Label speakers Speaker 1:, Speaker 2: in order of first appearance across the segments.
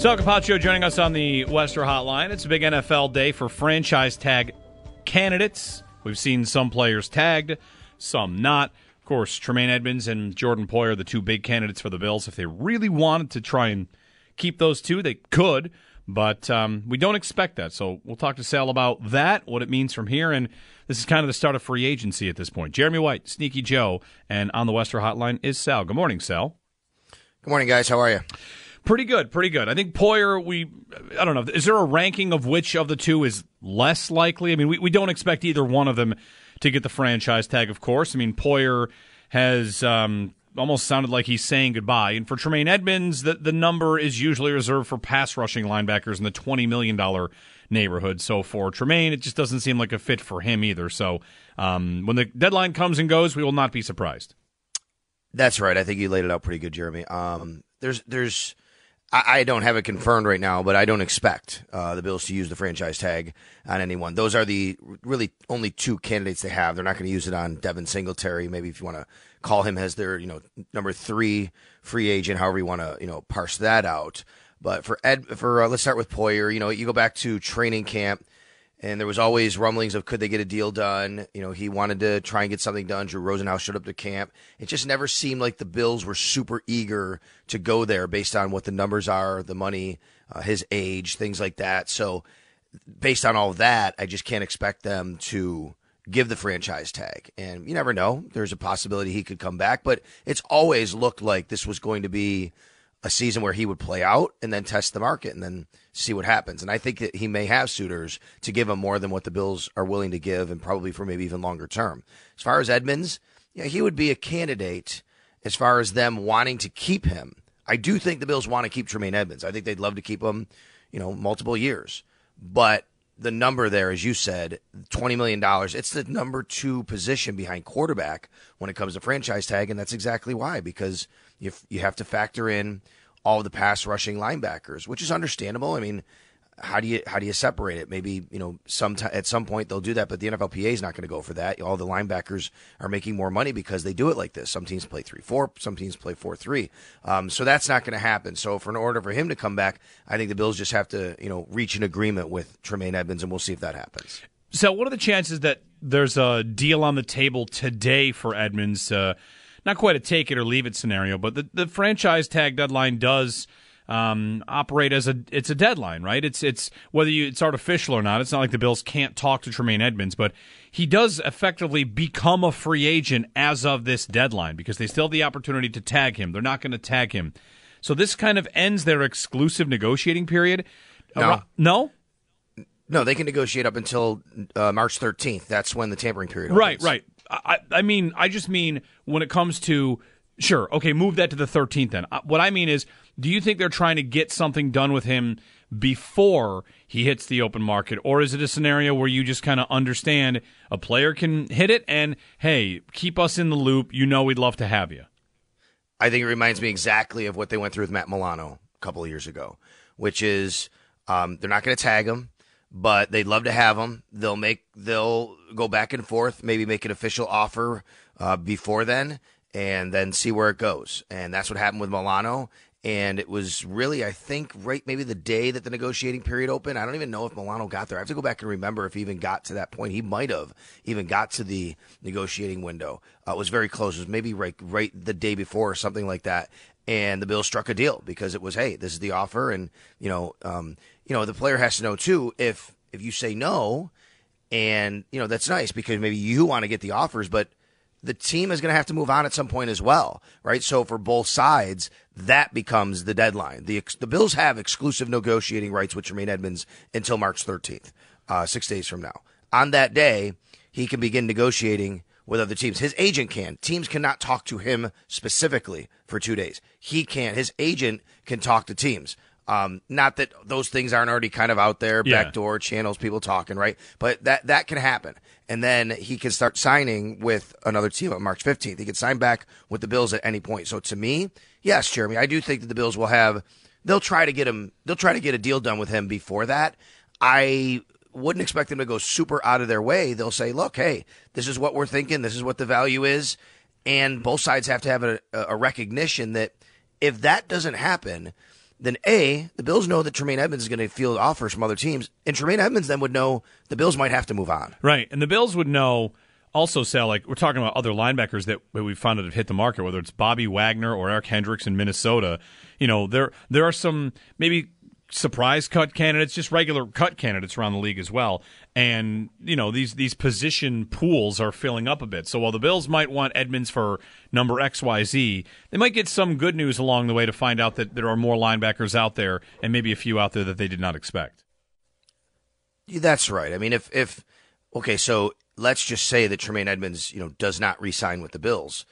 Speaker 1: Sal Capaccio joining us on the Wester Hotline. It's a big NFL day for franchise tag candidates. We've seen some players tagged, some not. Of course, Tremaine Edmunds and Jordan Poyer are the two big candidates for the Bills. If they really wanted to try and keep those two, they could, but um, we don't expect that. So we'll talk to Sal about that, what it means from here, and this is kind of the start of free agency at this point. Jeremy White, Sneaky Joe, and on the Wester Hotline is Sal. Good morning, Sal.
Speaker 2: Good morning, guys. How are you?
Speaker 1: Pretty good, pretty good. I think Poyer, we, I don't know, is there a ranking of which of the two is less likely? I mean, we, we don't expect either one of them to get the franchise tag, of course. I mean, Poyer has um, almost sounded like he's saying goodbye. And for Tremaine Edmunds, the, the number is usually reserved for pass rushing linebackers in the $20 million neighborhood. So for Tremaine, it just doesn't seem like a fit for him either. So um, when the deadline comes and goes, we will not be surprised.
Speaker 2: That's right. I think you laid it out pretty good, Jeremy. Um, there's, there's, I, don't have it confirmed right now, but I don't expect uh, the Bills to use the franchise tag on anyone. Those are the really only two candidates they have. They're not going to use it on Devin Singletary. Maybe if you want to call him as their, you know, number three free agent, however you want to, you know, parse that out. But for Ed, for uh, let's start with Poyer. You know, you go back to training camp and there was always rumblings of could they get a deal done. You know, he wanted to try and get something done. Drew Rosenhaus showed up to camp. It just never seemed like the Bills were super eager to go there based on what the numbers are, the money, uh, his age, things like that. So, based on all of that, I just can't expect them to give the franchise tag. And you never know. There's a possibility he could come back, but it's always looked like this was going to be a season where he would play out and then test the market and then see what happens. And I think that he may have suitors to give him more than what the Bills are willing to give and probably for maybe even longer term. As far as Edmunds, yeah, he would be a candidate as far as them wanting to keep him. I do think the Bills want to keep Tremaine Edmunds. I think they'd love to keep him, you know, multiple years. But the number there, as you said, $20 million, it's the number two position behind quarterback when it comes to franchise tag. And that's exactly why, because – you you have to factor in all the pass rushing linebackers, which is understandable. I mean, how do you how do you separate it? Maybe you know some t- at some point they'll do that, but the NFLPA is not going to go for that. All the linebackers are making more money because they do it like this. Some teams play three four, some teams play four three. Um, so that's not going to happen. So for an order for him to come back, I think the Bills just have to you know reach an agreement with Tremaine Edmunds, and we'll see if that happens.
Speaker 1: So, what are the chances that there's a deal on the table today for Edmunds? Uh, not quite a take it or leave it scenario, but the, the franchise tag deadline does um, operate as a it's a deadline, right? It's it's whether you it's artificial or not. It's not like the Bills can't talk to Tremaine Edmunds, but he does effectively become a free agent as of this deadline because they still have the opportunity to tag him. They're not going to tag him, so this kind of ends their exclusive negotiating period.
Speaker 2: No.
Speaker 1: no.
Speaker 2: No, they can negotiate up until uh, March 13th. That's when the tampering period.
Speaker 1: Right, right. I, I mean, I just mean when it comes to sure, okay, move that to the 13th. Then uh, what I mean is, do you think they're trying to get something done with him before he hits the open market, or is it a scenario where you just kind of understand a player can hit it and hey, keep us in the loop? You know, we'd love to have you.
Speaker 2: I think it reminds me exactly of what they went through with Matt Milano a couple of years ago, which is um, they're not going to tag him but they'd love to have him. They'll make they'll go back and forth, maybe make an official offer uh, before then, and then see where it goes. And that's what happened with Milano. And it was really, I think, right maybe the day that the negotiating period opened. I don't even know if Milano got there. I have to go back and remember if he even got to that point. He might have even got to the negotiating window. Uh, it was very close. It was maybe right right the day before or something like that. And the Bills struck a deal because it was, hey, this is the offer, and you know, um, you know, the player has to know too if if you say no, and you know that's nice because maybe you want to get the offers, but the team is going to have to move on at some point as well, right? So for both sides, that becomes the deadline. The the Bills have exclusive negotiating rights with Tremaine Edmunds until March 13th, uh, six days from now. On that day, he can begin negotiating with other teams. His agent can. Teams cannot talk to him specifically for two days. He can. His agent can talk to teams. Um, not that those things aren't already kind of out there,
Speaker 1: Yeah.
Speaker 2: backdoor channels, people talking, right? But that that can happen, and then he can start signing with another team on March fifteenth. He can sign back with the Bills at any point. So to me, yes, Jeremy, I do think that the Bills will have. They'll try to get him. They'll try to get a deal done with him before that. I wouldn't expect them to go super out of their way. They'll say, "Look, hey, this is what we're thinking. This is what the value is," and both sides have to have a, a recognition that if that doesn't happen, then A, the Bills know that Tremaine Edmunds is going to field offers from other teams, and Tremaine Edmunds then would know the Bills might have to move on.
Speaker 1: Right. And the Bills would know also, Sal, like we're talking about other linebackers that we've found that have hit the market, whether it's Bobby Wagner or Eric Kendricks in Minnesota. You know, there there are some maybe surprise cut candidates, just regular cut candidates around the league as well. And, you know, these these position pools are filling up a bit. So while the Bills might want Edmunds for number XYZ, they might get some good news along the way to find out that there are more linebackers out there and maybe a few out there that they did not expect.
Speaker 2: That's right. I mean, if if okay, so let's just say that Tremaine Edmunds, you know, does not re-sign with the Bills,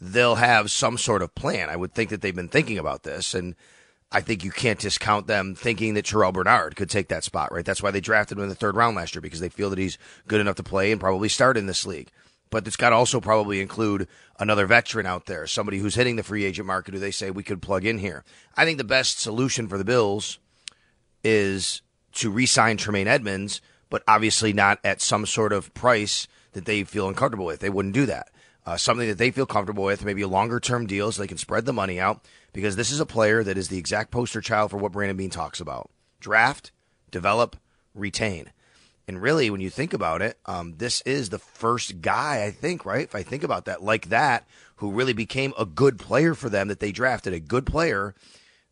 Speaker 2: they'll have some sort of plan. I would think that they've been thinking about this, and I think you can't discount them thinking that Terrel Bernard could take that spot. Right? That's why they drafted him in the third round last year because they feel that he's good enough to play and probably start in this league. But it's got to also probably include another veteran out there, somebody who's hitting the free agent market who they say we could plug in here. I think the best solution for the Bills is to re-sign Tremaine Edmunds, but obviously not at some sort of price that they feel uncomfortable with. They wouldn't do that. Uh, something that they feel comfortable with, maybe a longer term deal so they can spread the money out because this is a player that is the exact poster child for what Brandon Beane talks about. Draft, develop, retain. And really, when you think about it, um, this is the first guy, I think, right? If I think about that, like that, who really became a good player for them that they drafted, a good player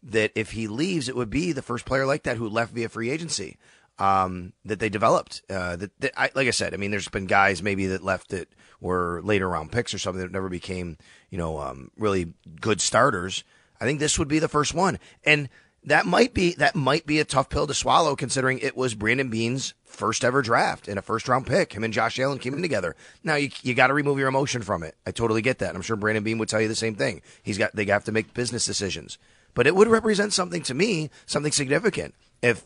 Speaker 2: that if he leaves, it would be the first player like that who left via free agency um, that they developed. Uh, that, that I, like I said, I mean, there's been guys maybe that left that were later round picks or something that never became, you know, um, really good starters. I think this would be the first one, and that might be that might be a tough pill to swallow, considering it was Brandon Beane's first ever draft and a first round pick. Him and Josh Allen came in together. Now you you got to remove your emotion from it. I totally get that. I'm sure Brandon Beane would tell you the same thing. He's got they have to make business decisions, but it would represent something to me, something significant if.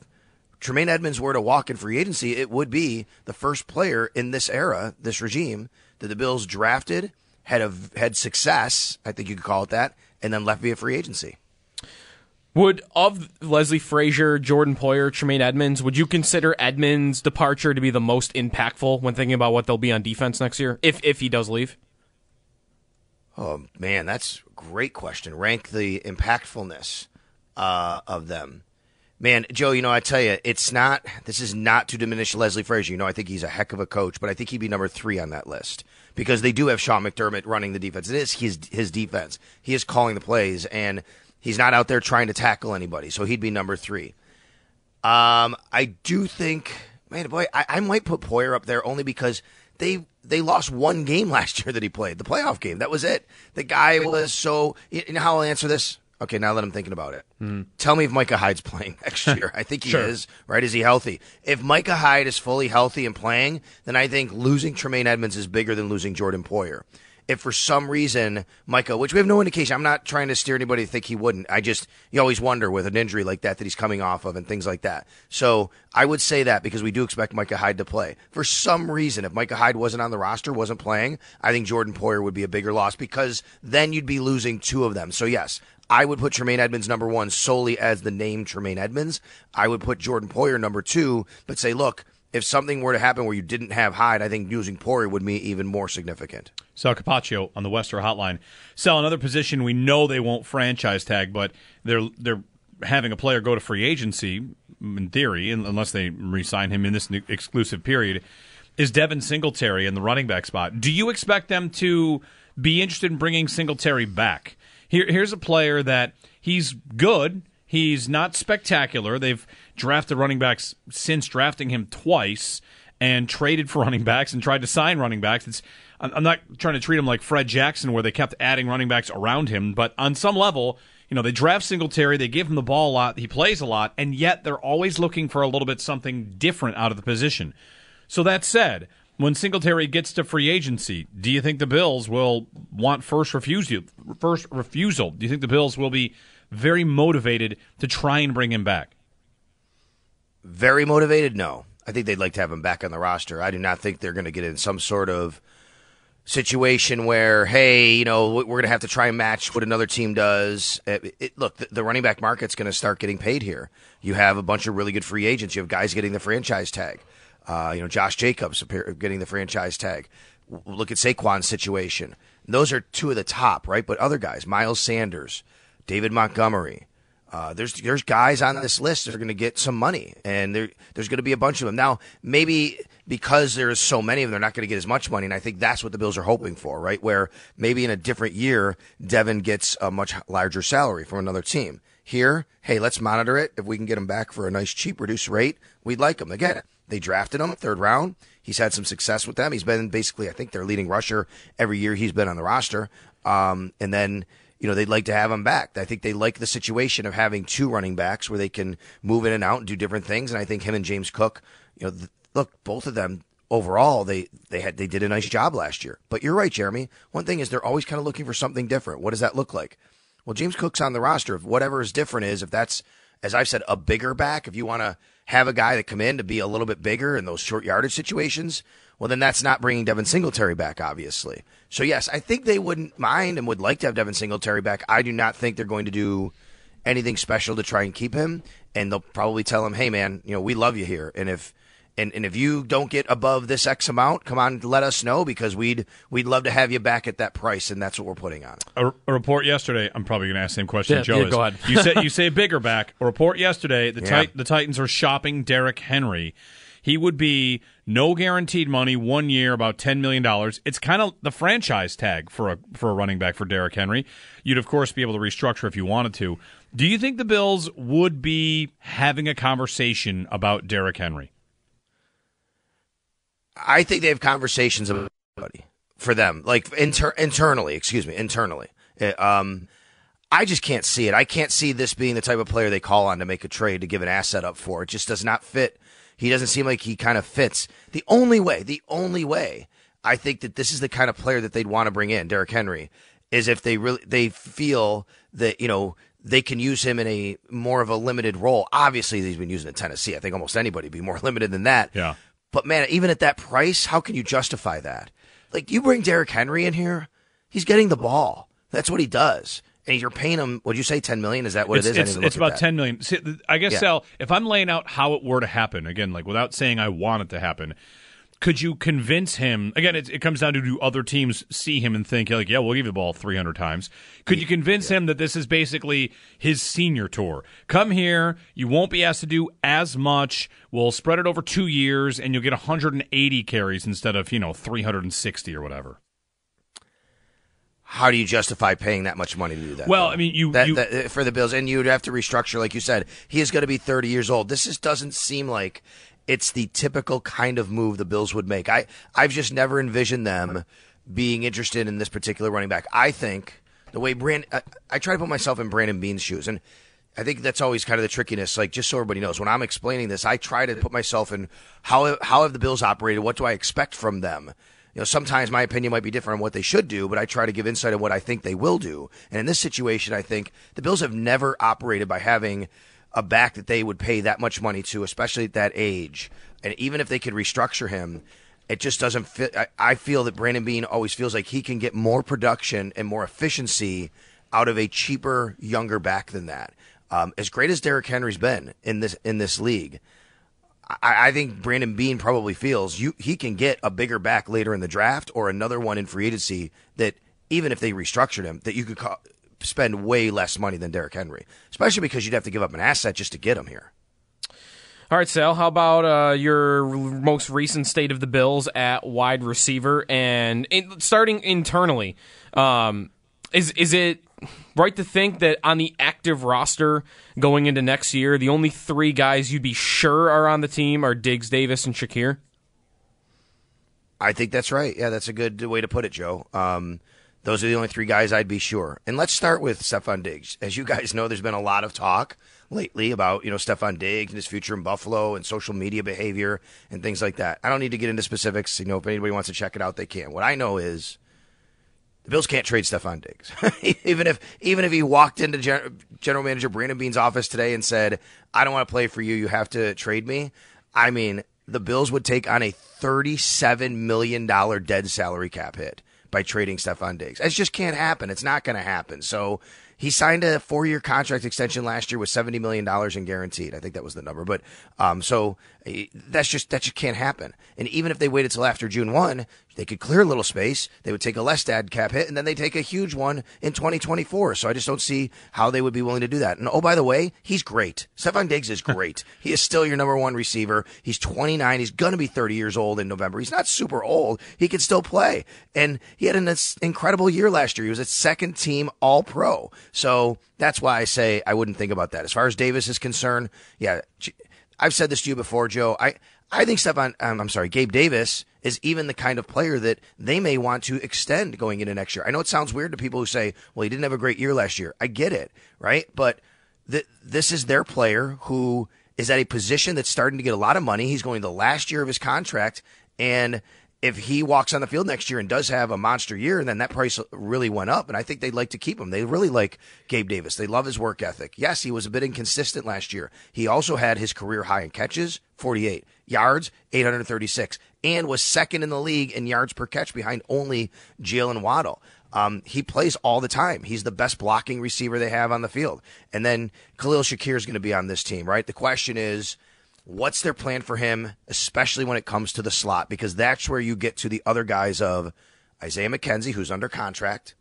Speaker 2: Tremaine Edmunds were to walk in free agency, it would be the first player in this era, this regime, that the Bills drafted, had a, had success, I think you could call it that, and then left via free agency.
Speaker 3: Would of Leslie Frazier, Jordan Poyer, Tremaine Edmunds, would you consider Edmunds' departure to be the most impactful when thinking about what they'll be on defense next year, if if he does leave?
Speaker 2: Oh man, that's a great question. Rank the impactfulness uh, of them. Man, Joe, you know, I tell you, it's not, this is not to diminish Leslie Frazier. You know, I think he's a heck of a coach, but I think he'd be number three on that list because they do have Sean McDermott running the defense. It is his, his defense. He is calling the plays and he's not out there trying to tackle anybody. So he'd be number three. Um, I do think, man, boy, I, I might put Poyer up there only because they they lost one game last year that he played, the playoff game. That was it. The guy was so. You know how I'll answer this? Okay, now that I'm thinking about it, hmm. tell me if Micah Hyde's playing next year. I think he
Speaker 3: Sure.
Speaker 2: is. Right? Is he healthy? If Micah Hyde is fully healthy and playing, then I think losing Tremaine Edmunds is bigger than losing Jordan Poyer. If for some reason Micah, which we have no indication, I'm not trying to steer anybody to think he wouldn't. I just you always wonder with an injury like that that he's coming off of and things like that. So I would say that because we do expect Micah Hyde to play. For some reason, if Micah Hyde wasn't on the roster, wasn't playing, I think Jordan Poyer would be a bigger loss because then you'd be losing two of them. So yes, I would put Tremaine Edmunds number one solely as the name Tremaine Edmunds. I would put Jordan Poyer number two, but say, look, if something were to happen where you didn't have Hyde, I think using Poyer would be even more significant.
Speaker 1: Sal Capaccio on the Wester Hotline. Sal, another position we know they won't franchise tag, but they're they're having a player go to free agency in theory, unless they re-sign him in this exclusive period, is Devin Singletary in the running back spot. Do you expect them to be interested in bringing Singletary back? Here, here's a player that he's good. He's not spectacular. They've drafted running backs since drafting him twice and traded for running backs and tried to sign running backs. It's I'm not trying to treat him like Fred Jackson, where they kept adding running backs around him, but on some level, you know, they draft Singletary, they give him the ball a lot, he plays a lot, and yet they're always looking for a little bit something different out of the position. So that said, when Singletary gets to free agency, do you think the Bills will want first refusal? First refusal? Do you think the Bills will be very motivated to try and bring him back?
Speaker 2: Very motivated? No. I think they'd like to have him back on the roster. I do not think they're going to get in some sort of situation where, hey, you know, we're going to have to try and match what another team does. It, it, look, the, the, running back market's going to start getting paid here. You have a bunch of really good free agents. You have guys getting the franchise tag. Uh, you know, Josh Jacobs getting the franchise tag. Look at Saquon's situation. Those are two of the top, right? But other guys, Miles Sanders, David Montgomery, uh, there's there's guys on this list that are going to get some money, and there, there's going to be a bunch of them. Now, maybe because there's so many of them, they're not going to get as much money, and I think that's what the Bills are hoping for, right? Where maybe in a different year, Devin gets a much larger salary from another team. Here, hey, let's monitor it. If we can get him back for a nice, cheap, reduced rate, we'd like him. Again, they drafted him third round. He's had some success with them. He's been basically, I think, their leading rusher every year he's been on the roster. Um, and then you know, they'd like to have him back. I think they like the situation of having two running backs where they can move in and out and do different things. And I think him and James Cook, you know, th- look, both of them overall they they had they did a nice job last year. But you're right, Jeremy. One thing is they're always kind of looking for something different. What does that look like? Well, James Cook's on the roster. If whatever is different is if that's as I've said a bigger back, if you want to have a guy that come in to be a little bit bigger in those short yardage situations, well, then that's not bringing Devin Singletary back, obviously. So, yes, I think they wouldn't mind and would like to have Devin Singletary back. I do not think they're going to do anything special to try and keep him. And they'll probably tell him, hey, man, you know, we love you here. And if. And, and if you don't get above this X amount, come on, let us know because we'd we'd love to have you back at that price, and that's what we're putting on.
Speaker 1: A, a report yesterday. I'm probably going to ask the same question.
Speaker 3: Yeah,
Speaker 1: Joe
Speaker 3: yeah,
Speaker 1: is.
Speaker 3: go ahead.
Speaker 1: you say you say bigger back. A report yesterday. The
Speaker 2: Yeah.
Speaker 1: tit- the Titans are shopping Derrick Henry. He would be no guaranteed money, one year, about ten million dollars. It's kind of the franchise tag for a for a running back for Derrick Henry. You'd of course be able to restructure if you wanted to. Do you think the Bills would be having a conversation about Derrick Henry?
Speaker 2: I think they have conversations about everybody for them, like inter- internally. Excuse me, internally. Uh, Um, I just can't see it. I can't see this being the type of player they call on to make a trade to give an asset up for. It just does not fit. He doesn't seem like he kind of fits. The only way, the only way I think that this is the kind of player that they'd want to bring in, Derrick Henry, is if they really they feel that you know they can use him in a more of a limited role. Obviously, he's been using in Tennessee. I think almost anybody would be more limited than that.
Speaker 1: Yeah.
Speaker 2: But man, even at that price, how can you justify that? Like you bring Derrick Henry in here, he's getting the ball. That's what he does. And you're paying him. Would you say ten million? Is that what
Speaker 1: it's,
Speaker 2: it is?
Speaker 1: It's, it's about
Speaker 2: that.
Speaker 1: ten million. See, I guess
Speaker 2: Yeah.
Speaker 1: Sal, if I'm laying out how it were to happen again, like without saying I want it to happen, could you convince him? Again, it, it comes down to do other teams see him and think like, yeah, we'll give you the ball 300 times. Could you convince him that this is basically his senior tour? Come here, you won't be asked to do as much. We'll spread it over two years, and you'll get 180 carries instead of you know 360 or whatever.
Speaker 2: How do you justify paying that much money to do that?
Speaker 1: Well,
Speaker 2: though?
Speaker 1: I mean, you-
Speaker 2: that,
Speaker 1: you-
Speaker 2: that- uh, for the Bills, and you'd have to restructure, like you said. He is going to be 30 years old. This just doesn't seem like it's the typical kind of move the Bills would make. I I've just never envisioned them being interested in this particular running back. I think the way Brand, I, I try to put myself in Brandon Beane's shoes, and I think that's always kind of the trickiness. Like just so everybody knows, when I'm explaining this, I try to put myself in how how have the Bills operated? What do I expect from them? You know, sometimes my opinion might be different on what they should do, but I try to give insight on what I think they will do. And in this situation, I think the Bills have never operated by having a back that they would pay that much money to, especially at that age. And even if they could restructure him, it just doesn't fit. I, I feel that Brandon Beane always feels like he can get more production and more efficiency out of a cheaper, younger back than that. Um, as great as Derrick Henry's been in this in this league, I, I think Brandon Beane probably feels you he can get a bigger back later in the draft or another one in free agency that even if they restructured him, that you could ca- spend way less money than Derrick Henry, especially because you'd have to give up an asset just to get him here.
Speaker 3: All right, Sal. How about uh, your most recent state of the Bills at wide receiver and in, starting internally? Um, is is it right to think that on the active roster going into next year, the only three guys you'd be sure are on the team are Diggs, Davis, and Shakir?
Speaker 2: I think that's right. Yeah, that's a good way to put it, Joe. Um, those are the only three guys I'd be sure. And let's start with Stefon Diggs. As you guys know, there's been a lot of talk lately about, you know, Stefon Diggs and his future in Buffalo and social media behavior and things like that. I don't need to get into specifics. You know, if anybody wants to check it out, they can. What I know is the Bills can't trade Stefon Diggs. even if even if he walked into Gen- General Manager Brandon Beane's office today and said, "I don't want to play for you. You have to trade me." I mean, the Bills would take on a $37 million dead salary cap hit by trading Stefon Diggs. It just can't happen. It's not going to happen. So he signed a four year contract extension last year with $70 million in guaranteed. I think that was the number. But um, so that's just, that just can't happen. And even if they waited till after June 1, they could clear a little space. They would take a less dad cap hit, and then they take a huge one in 2024. So I just don't see how they would be willing to do that. And oh, by the way, he's great. Stefon Diggs is great. he is still your number one receiver. He's 29. He's going to be 30 years old in November. He's not super old. He can still play. And he had an incredible year last year. He was a second team All Pro. So that's why I say I wouldn't think about that. As far as Davis is concerned, yeah, I've said this to you before, Joe. I, I think Stefon, um, I'm sorry, Gabe Davis is even the kind of player that they may want to extend going into next year. I know it sounds weird to people who say, well, he didn't have a great year last year. I get it, right? But th- this is their player who is at a position that's starting to get a lot of money. He's going the last year of his contract. And if he walks on the field next year and does have a monster year, then that price really went up. And I think they'd like to keep him. They really like Gabe Davis. They love his work ethic. Yes, he was a bit inconsistent last year. He also had his career high in catches, 48, yards, 836, and was second in the league in yards per catch behind only Jaylen Waddle. Um, he plays all the time. He's the best blocking receiver they have on the field. And then Khalil Shakir is going to be on this team, right? The question is, What's their plan for him, especially when it comes to the slot? Because that's where you get to the other guys of Isaiah McKenzie, who's under contract,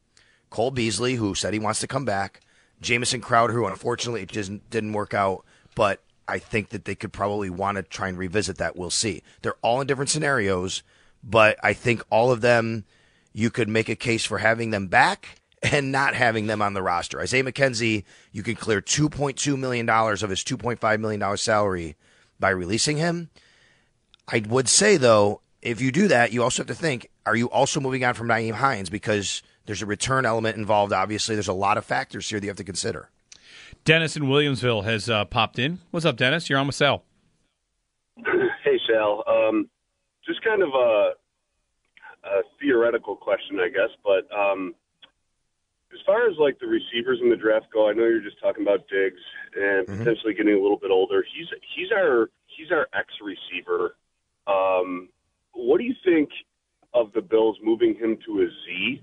Speaker 2: Cole Beasley, who said he wants to come back, Jamison Crowder, who unfortunately just didn't work out, but I think that they could probably want to try and revisit that. We'll see. They're all in different scenarios, but I think all of them, you could make a case for having them back and not having them on the roster. Isaiah McKenzie, you can clear $2.2 million of his $2.5 million salary by releasing him. I would say though, if you do that, you also have to think: Are you also moving on from Nyheim Hines because there's a return element involved? Obviously, there's a lot of factors here that you have to consider.
Speaker 1: Dennis in Williamsville has uh, popped in. What's up, Dennis? You're on with Sal.
Speaker 4: Hey, Sal. Um, just kind of a, a, theoretical question, I guess, but um, as far as like the receivers in the draft go, I know you're just talking about Diggs and mm-hmm. potentially getting a little bit older. He's he's our he's our ex receiver. Um, what do you think of the Bills moving him to a Z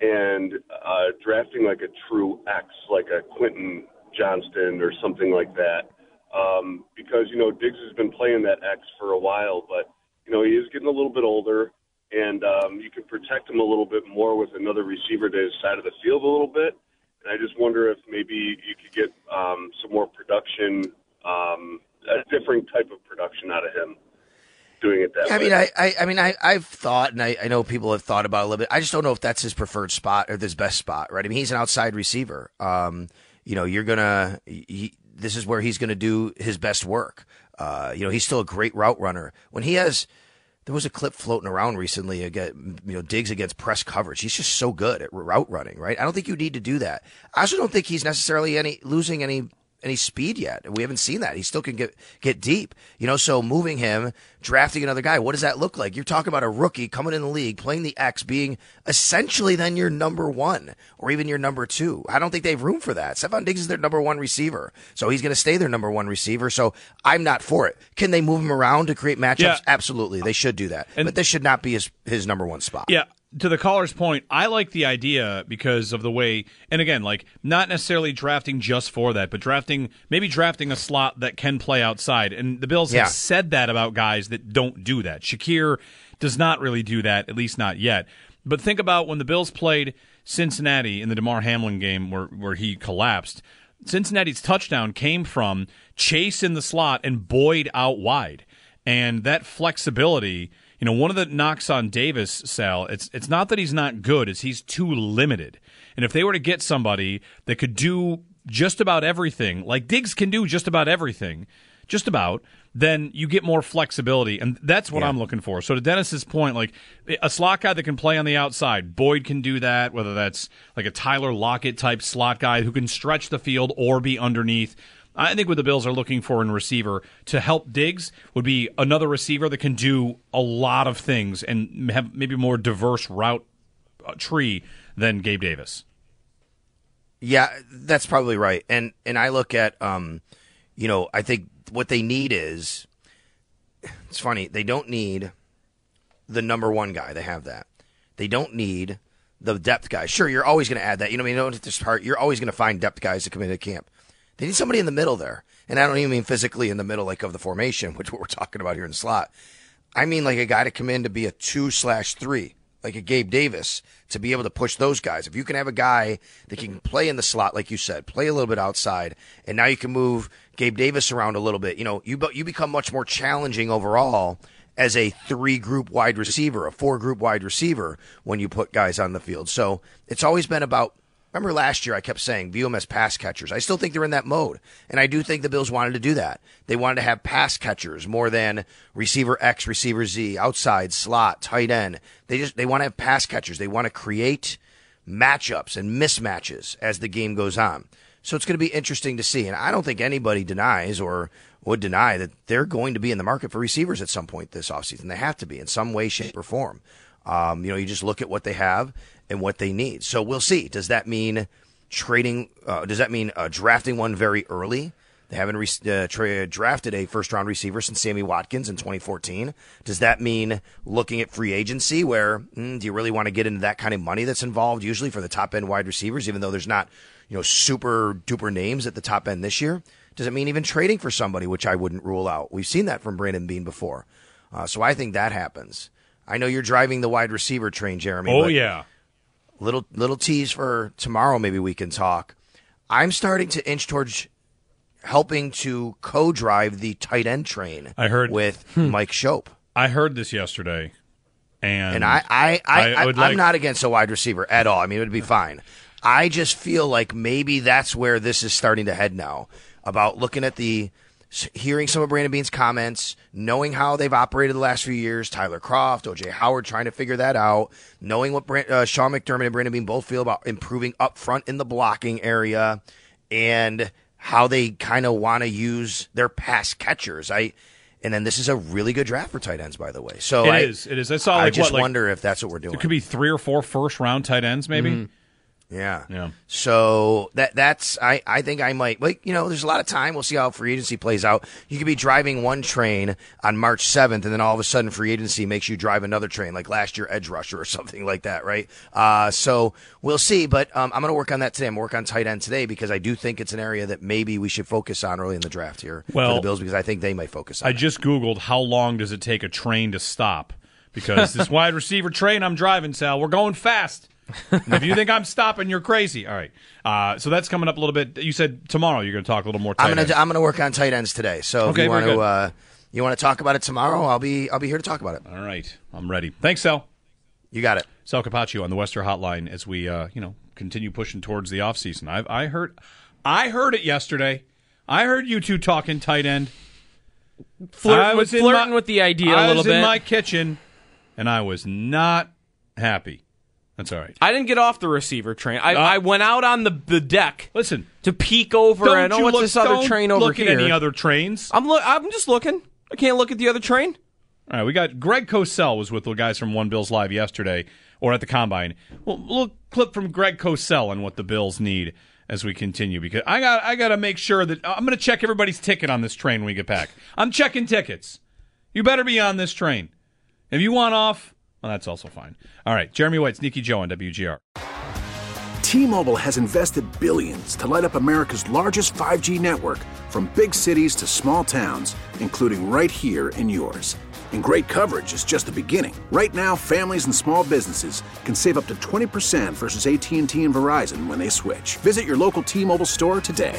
Speaker 4: and uh, drafting like a true X, like a Quentin Johnston or something like that? Um, because you know Diggs has been playing that X for a while, but you know he is getting a little bit older and um, you protect him a little bit more with another receiver to his side of the field a little bit. And I just wonder if maybe you could get um, some more production, um, a different type of production out of him doing it that
Speaker 2: yeah,
Speaker 4: way.
Speaker 2: I mean, I, I, I mean, I, I've thought, and I, I know people have thought about it a little bit. I just don't know if that's his preferred spot or his best spot, right? I mean, he's an outside receiver. Um, you know, you're gonna. He, this is where he's going to do his best work. Uh, you know, he's still a great route runner. When he has there was a clip floating around recently again, you know, Diggs against press coverage. He's just so good at route running, right? I don't think you need to do that. I also don't think he's necessarily any losing any any speed yet. We haven't seen that. He still can get get deep. You know, so moving him, drafting another guy, what does that look like? You're talking about a rookie coming in the league, playing the X, being essentially then your number one or even your number two. I don't think they have room for that. Stefon Diggs is their number one receiver. So he's going to stay their number one receiver. So I'm not for it. Can they move him around to create matchups? Yeah. Absolutely. They should do that. And but this should not be his, his number one spot.
Speaker 1: Yeah. To the caller's point, I like the idea because of the way, and again, like not necessarily drafting just for that, but drafting maybe drafting a slot that can play outside. And the Bills
Speaker 2: Yeah.
Speaker 1: have said that about guys that don't do that. Shakir does not really do that, at least not yet. But think about when the Bills played Cincinnati in the Damar Hamlin game where where he collapsed. Cincinnati's touchdown came from Chase in the slot and Boyd out wide. And that flexibility, you know, one of the knocks on Davis, Sal, it's it's not that he's not good, it's he's too limited. And if they were to get somebody that could do just about everything, like Diggs can do just about everything, just about, then you get more flexibility. And that's what I'm looking for. So to Dennis's point, like a slot guy that can play on the outside, Boyd can do that, whether that's like a Tyler Lockett type slot guy who can stretch the field or be underneath. I think what the Bills are looking for in receiver to help Diggs would be another receiver that can do a lot of things and have maybe more diverse route uh, tree than Gabe Davis.
Speaker 2: Yeah, that's probably right. And and I look at um, you know, I think what they need is it's funny, they don't need the number one guy. They have that. They don't need the depth guy. Sure, you're always going to add that. You know, I mean, you don't have to. You're always going to find depth guys to come into camp. They need somebody in the middle there, and I don't even mean physically in the middle, like of the formation, which what we're talking about here in the slot. I mean like a guy to come in to be a two slash three, like a Gabe Davis, to be able to push those guys. If you can have a guy that can play in the slot, like you said, play a little bit outside, and now you can move Gabe Davis around a little bit, you know, you you become much more challenging overall as a three group wide receiver, a four group wide receiver when you put guys on the field. So it's always been about. Remember last year I kept saying view them as pass catchers. I still think they're in that mode. And I do think the Bills wanted to do that. They wanted to have pass catchers more than receiver X, receiver Z, outside, slot, tight end. They just they want to have pass catchers. They want to create matchups and mismatches as the game goes on. So it's going to be interesting to see. And I don't think anybody denies or would deny that they're going to be in the market for receivers at some point this offseason. They have to be in some way, shape, or form. Um, you know, you just look at what they have and what they need. So we'll see. Does that mean trading? Uh, does that mean uh, drafting one very early? They haven't re- uh, tra- drafted a first round receiver since Sammy Watkins in 2014. Does that mean looking at free agency where mm, do you really want to get into that kind of money that's involved usually for the top end wide receivers, even though there's not, you know, super duper names at the top end this year? Does it mean even trading for somebody, which I wouldn't rule out? We've seen that from Brandon Beane before. Uh, so I think that happens. I know you're driving the wide receiver train, Jeremy.
Speaker 1: Oh yeah.
Speaker 2: Little little tease for tomorrow. Maybe we can talk. I'm starting to inch towards helping to co-drive the tight end train.
Speaker 1: I heard
Speaker 2: with hmm. Mike Schopp.
Speaker 1: I heard this yesterday, and
Speaker 2: And I, I, I, I,
Speaker 1: would
Speaker 2: am
Speaker 1: like-
Speaker 2: not against a wide receiver at all. I mean, it would be fine. I just feel like maybe that's where this is starting to head now. About looking at the, hearing some of Brandon Beane's comments, knowing how they've operated the last few years. Tyler Croft, OJ Howard, trying to figure that out. Knowing what Brand, uh, Sean McDermott and Brandon Beane both feel about improving up front in the blocking area, and how they kind of want to use their pass catchers. I. And then this is a really good draft for tight ends, by the way. So
Speaker 1: It
Speaker 2: I,
Speaker 1: is, it is. I saw,
Speaker 2: I
Speaker 1: like,
Speaker 2: just
Speaker 1: what, like-
Speaker 2: wonder if that's what we're doing.
Speaker 1: It could be three or four first round tight ends, maybe.
Speaker 2: Yeah.
Speaker 1: Yeah.
Speaker 2: So that that's I, I think I might like you know there's a lot of time we'll see how free agency plays out. You could be driving one train on March 7th and then all of a sudden free agency makes you drive another train like last year edge rusher or something like that, right? Uh, so we'll see, but um, I'm going to work on that today. I'm work on tight end today because I do think it's an area that maybe we should focus on early in the draft here for
Speaker 1: Well,
Speaker 2: the Bills because I think they might focus on.
Speaker 1: I
Speaker 2: it.
Speaker 1: just googled how long does it take a train to stop because this wide receiver train I'm driving, Sal, we're going fast. And if you think I'm stopping, you're crazy. All right. Uh, so that's coming up a little bit. You said tomorrow you're going to talk a little more. Tight
Speaker 2: I'm gonna. I'm gonna work on tight ends today. So
Speaker 1: Okay,
Speaker 2: if you want to uh, you want to talk about it tomorrow, I'll be I'll be here to talk about it.
Speaker 1: All right, I'm ready. Thanks, Sal.
Speaker 2: You got it.
Speaker 1: Sal Capaccio on the Western Hotline as we, uh, you know, continue pushing towards the offseason. I I heard, I heard it yesterday. I heard you two talking tight end.
Speaker 3: Flirt-
Speaker 1: I was in
Speaker 3: flirting
Speaker 1: my-
Speaker 3: with the idea a
Speaker 1: I
Speaker 3: little
Speaker 1: was in my kitchen, and I was not happy. That's all right.
Speaker 3: I didn't get off the receiver train. I,
Speaker 1: Uh,
Speaker 3: I went out on the, the deck.
Speaker 1: Listen
Speaker 3: to peek over
Speaker 1: Don't
Speaker 3: and oh,
Speaker 1: you
Speaker 3: what's
Speaker 1: look-
Speaker 3: this other
Speaker 1: don't
Speaker 3: train over
Speaker 1: look
Speaker 3: here?
Speaker 1: at any other trains.
Speaker 3: I'm look. I'm just looking. I can't look at the other train.
Speaker 1: All right, we got Greg Cosell was with the guys from One Bills Live yesterday, or at the combine. Well, a little clip from Greg Cosell on what the Bills need as we continue because I got I got to make sure that I'm going to check everybody's ticket on this train when we get back. I'm checking tickets. You better be on this train. If you want off, Well, that's also fine. All right, Jeremy White, Sneaky Joe on WGR.
Speaker 5: T-Mobile has invested billions to light up America's largest 5G network from big cities to small towns, including right here in yours. And great coverage is just the beginning. Right now, families and small businesses can save up to 20% versus AT&T and Verizon when they switch. Visit your local T-Mobile store today.